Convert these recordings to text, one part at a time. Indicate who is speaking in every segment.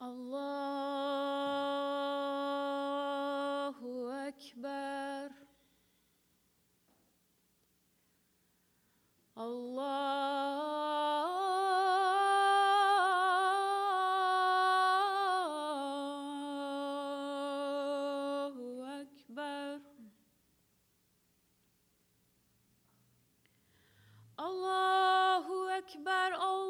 Speaker 1: Allahu Ekber. Allahu Ekber. Allahu Ekber Allah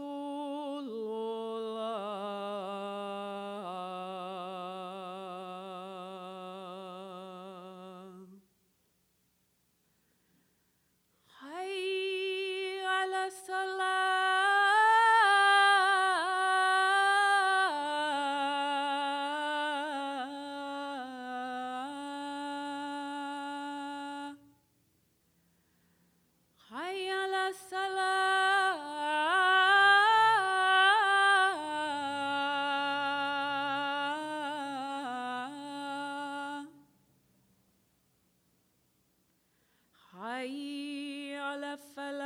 Speaker 1: Fellow.